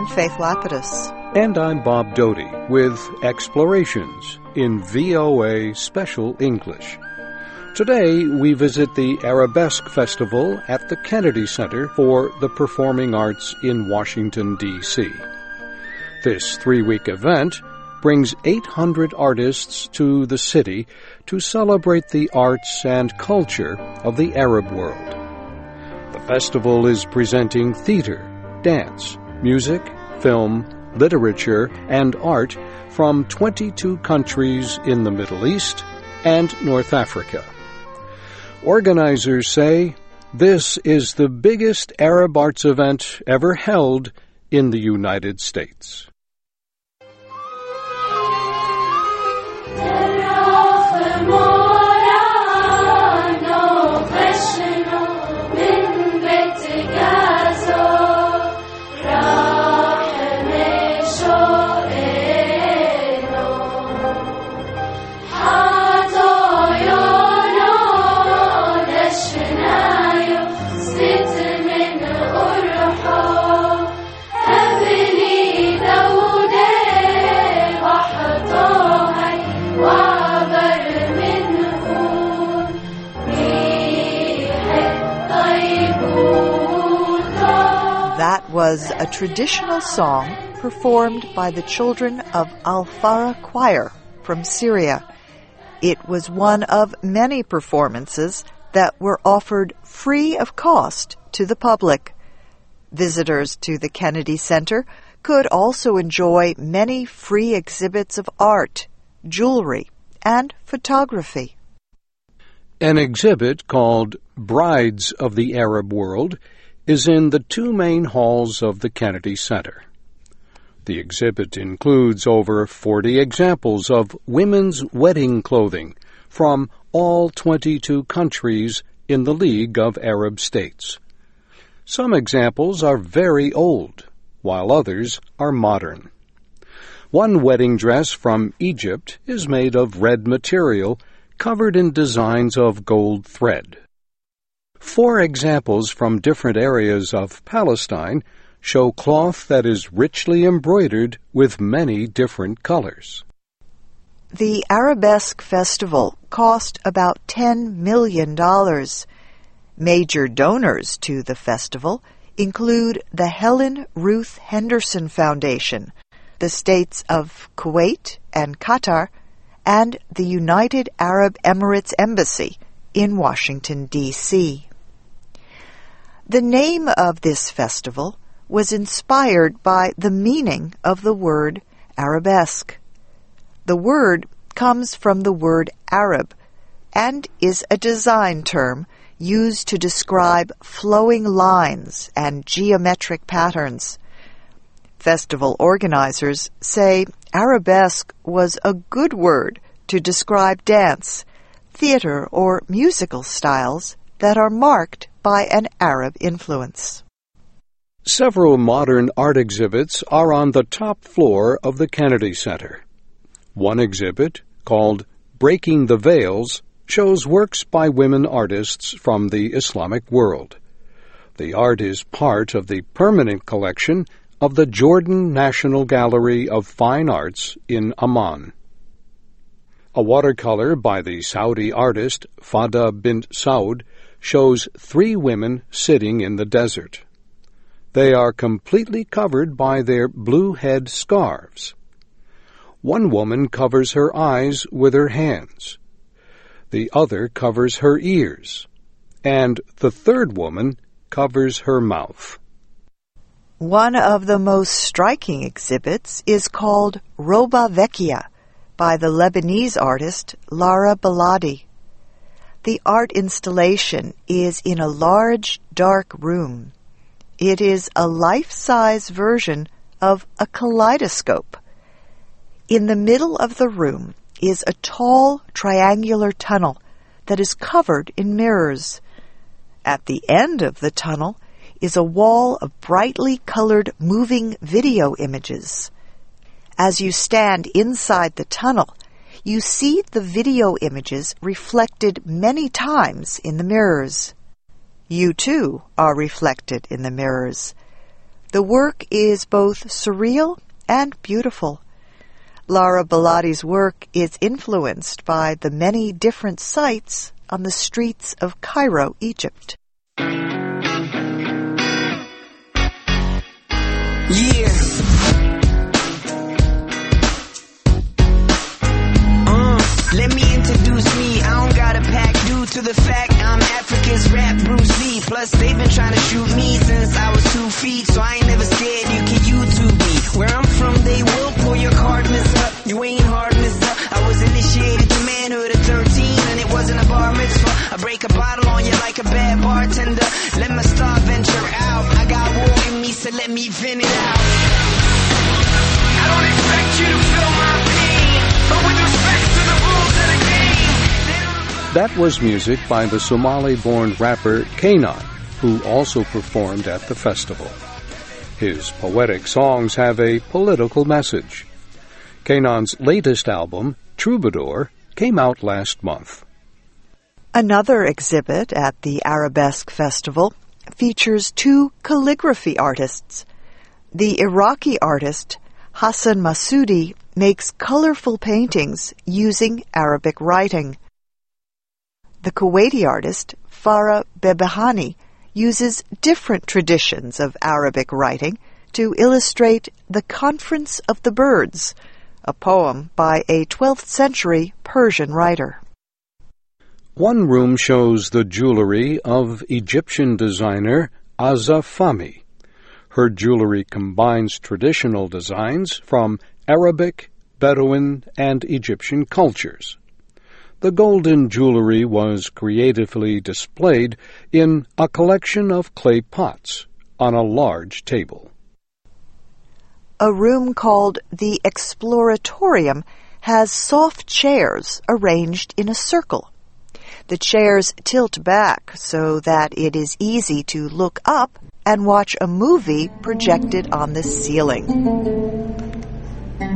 I'm Faith Lapidus. And I'm Bob Doty with Explorations in VOA Special English. Today we visit the Arabesque Festival at the Kennedy Center for the Performing Arts in Washington, D.C. This three week event brings 800 artists to the city to celebrate the arts and culture of the Arab world. The festival is presenting theater, dance, music, film, literature, and art from 22 countries in the Middle East and North Africa. Organizers say this is the biggest Arab arts event ever held in the United States. Was a traditional song performed by the children of Al Farah Choir from Syria. It was one of many performances that were offered free of cost to the public. Visitors to the Kennedy Center could also enjoy many free exhibits of art, jewelry, and photography. An exhibit called Brides of the Arab World is in the two main halls of the Kennedy Center. The exhibit includes over 40 examples of women's wedding clothing from all 22 countries in the League of Arab States. Some examples are very old, while others are modern. One wedding dress from Egypt is made of red material covered in designs of gold thread. Four examples from different areas of Palestine show cloth that is richly embroidered with many different colors. The Arabesque Festival cost about $10 million. Major donors to the festival include the Helen Ruth Henderson Foundation, the states of Kuwait and Qatar, and the United Arab Emirates Embassy in Washington, D.C. The name of this festival was inspired by the meaning of the word arabesque. The word comes from the word Arab and is a design term used to describe flowing lines and geometric patterns. Festival organizers say arabesque was a good word to describe dance, theater, or musical styles that are marked by an Arab influence. Several modern art exhibits are on the top floor of the Kennedy Center. One exhibit, called Breaking the Veils, shows works by women artists from the Islamic world. The art is part of the permanent collection of the Jordan National Gallery of Fine Arts in Amman. A watercolor by the Saudi artist Fahda bint Saud shows three women sitting in the desert. They are completely covered by their blue head scarves. One woman covers her eyes with her hands. The other covers her ears. And the third woman covers her mouth. One of the most striking exhibits is called Roba Vecchia by the Lebanese artist Lara Baladi. The art installation is in a large, dark room. It is a life-size version of a kaleidoscope. In the middle of the room is a tall, triangular tunnel that is covered in mirrors. At the end of the tunnel is a wall of brightly colored moving video images. As you stand inside the tunnel, you see the video images reflected many times in the mirrors. You too are reflected in the mirrors. The work is both surreal and beautiful. Lara Baladi's work is influenced by the many different sights on the streets of Cairo, Egypt. Yeah. The fact I'm Africa's rap Bruce Lee. Plus, they've been That was music by the Somali born rapper K'naan, who also performed at the festival. His poetic songs have a political message. K'naan's latest album, Troubadour, came out last month. Another exhibit at the Arabesque Festival features two calligraphy artists. The Iraqi artist Hassan Massoudy makes colorful paintings using Arabic writing. The Kuwaiti artist Farah Behbehani uses different traditions of Arabic writing to illustrate The Conference of the Birds, a poem by a 12th century Persian writer. One room shows the jewelry of Egyptian designer Azza Fahmy. Her jewelry combines traditional designs from Arabic, Bedouin, and Egyptian cultures. The golden jewelry was creatively displayed in a collection of clay pots on a large table. A room called the Exploratorium has soft chairs arranged in a circle. The chairs tilt back so that it is easy to look up and watch a movie projected on the ceiling.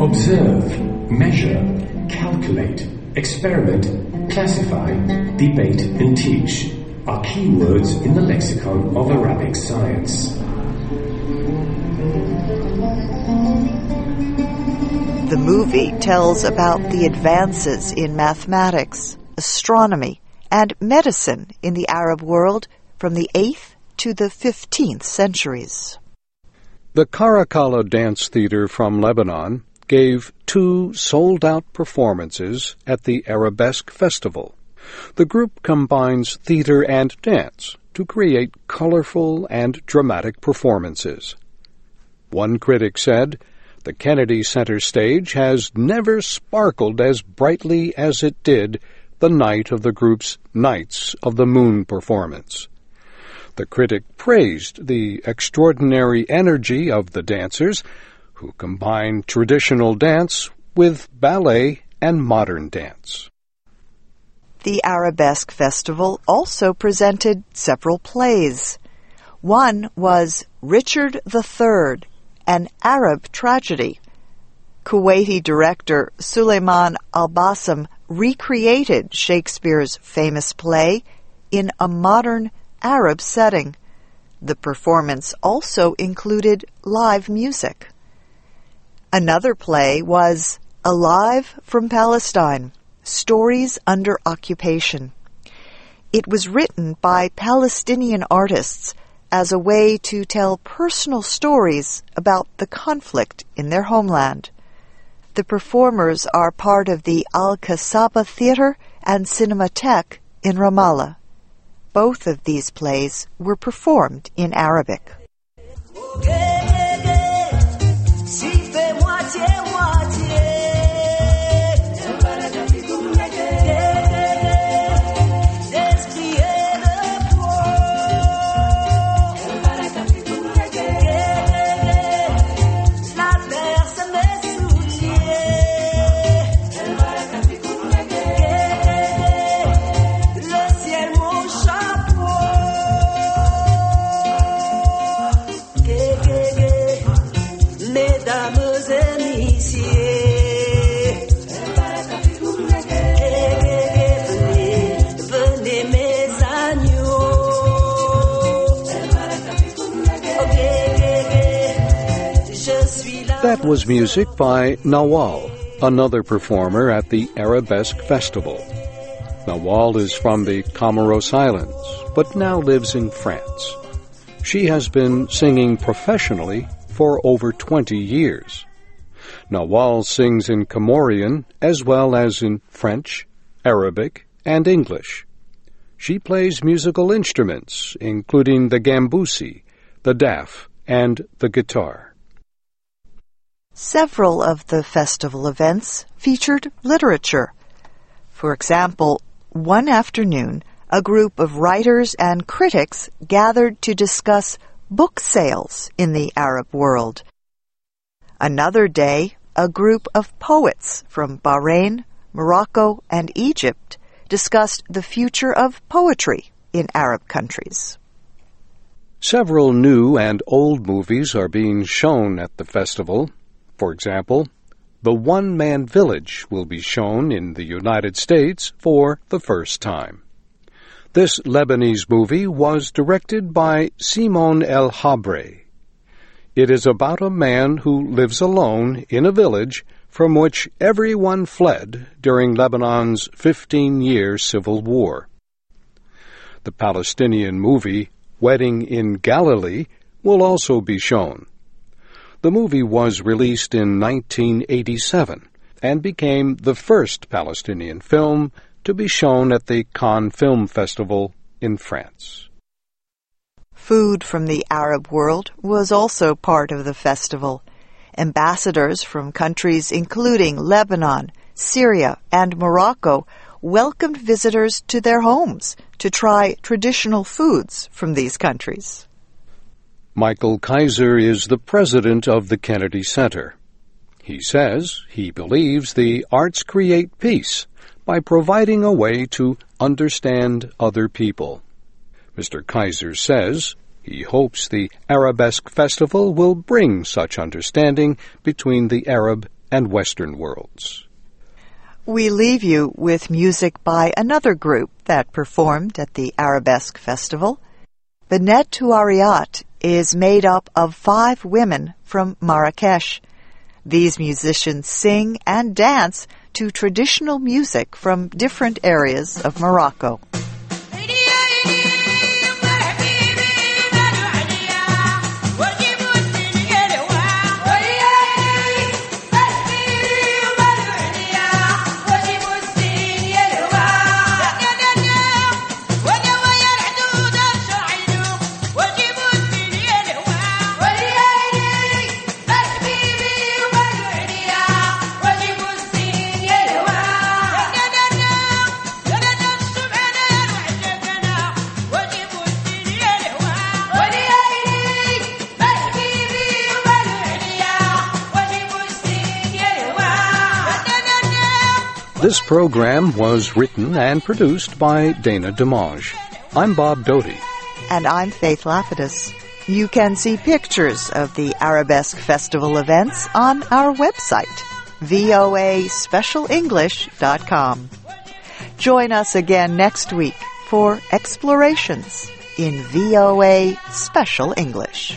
Observe, measure, calculate, experiment, classify, debate, and teach are keywords in the lexicon of Arabic science. The movie tells about the advances in mathematics, astronomy, and medicine in the Arab world from the 8th to the 15th centuries. The Caracalla Dance Theater from Lebanon gave two sold out performances at the Arabesque Festival. The group combines theater and dance to create colorful and dramatic performances. One critic said, The Kennedy Center stage has never sparkled as brightly as it did the night of the group's Nights of the Moon performance. The critic praised the extraordinary energy of the dancers, who combine traditional dance with ballet and modern dance. The Arabesque Festival also presented several plays. One was Richard III, an Arab tragedy. Kuwaiti director Suleiman Al-Bassam recreated Shakespeare's famous play in a modern Arab setting. The performance also included live music. Another play was Alive from Palestine Stories Under Occupation. It was written by Palestinian artists as a way to tell personal stories about the conflict in their homeland. The performers are part of the Al Kasaba Theater and Cinematheque in Ramallah. Both of these plays were performed in Arabic. That was music by Nawal, another performer at the Arabesque Festival. Nawal is from the Comoros Islands, but now lives in France. She has been singing professionally for over 20 years. Nawal sings in Comorian as well as in French, Arabic, and English. She plays musical instruments, including the gambusi, the daf, and the guitar. Several of the festival events featured literature. For example, one afternoon, a group of writers and critics gathered to discuss book sales in the Arab world. Another day, a group of poets from Bahrain, Morocco, and Egypt discussed the future of poetry in Arab countries. Several new and old movies are being shown at the festival. For example, The One Man Village will be shown in the United States for the first time. This Lebanese movie was directed by Simon El Habre. It is about a man who lives alone in a village from which everyone fled during Lebanon's 15 year civil war. The Palestinian movie Wedding in Galilee will also be shown. The movie was released in 1987 and became the first Palestinian film to be shown at the Cannes Film Festival in France. Food from the Arab world was also part of the festival. Ambassadors from countries including Lebanon, Syria, and Morocco welcomed visitors to their homes to try traditional foods from these countries. Michael Kaiser is the president of the Kennedy Center. He says he believes the arts create peace by providing a way to understand other people. Mr. Kaiser says he hopes the Arabesque Festival will bring such understanding between the Arab and Western worlds. We leave you with music by another group that performed at the Arabesque Festival. Benet Tuariat is made up of five women from Marrakesh. These musicians sing and dance to traditional music from different areas of Morocco. This program was written and produced by Dana Demange. I'm Bob Doty. And I'm Faith Lapidus. You can see pictures of the Arabesque Festival events on our website, voaspecialenglish.com. Join us again next week for explorations in VOA Special English.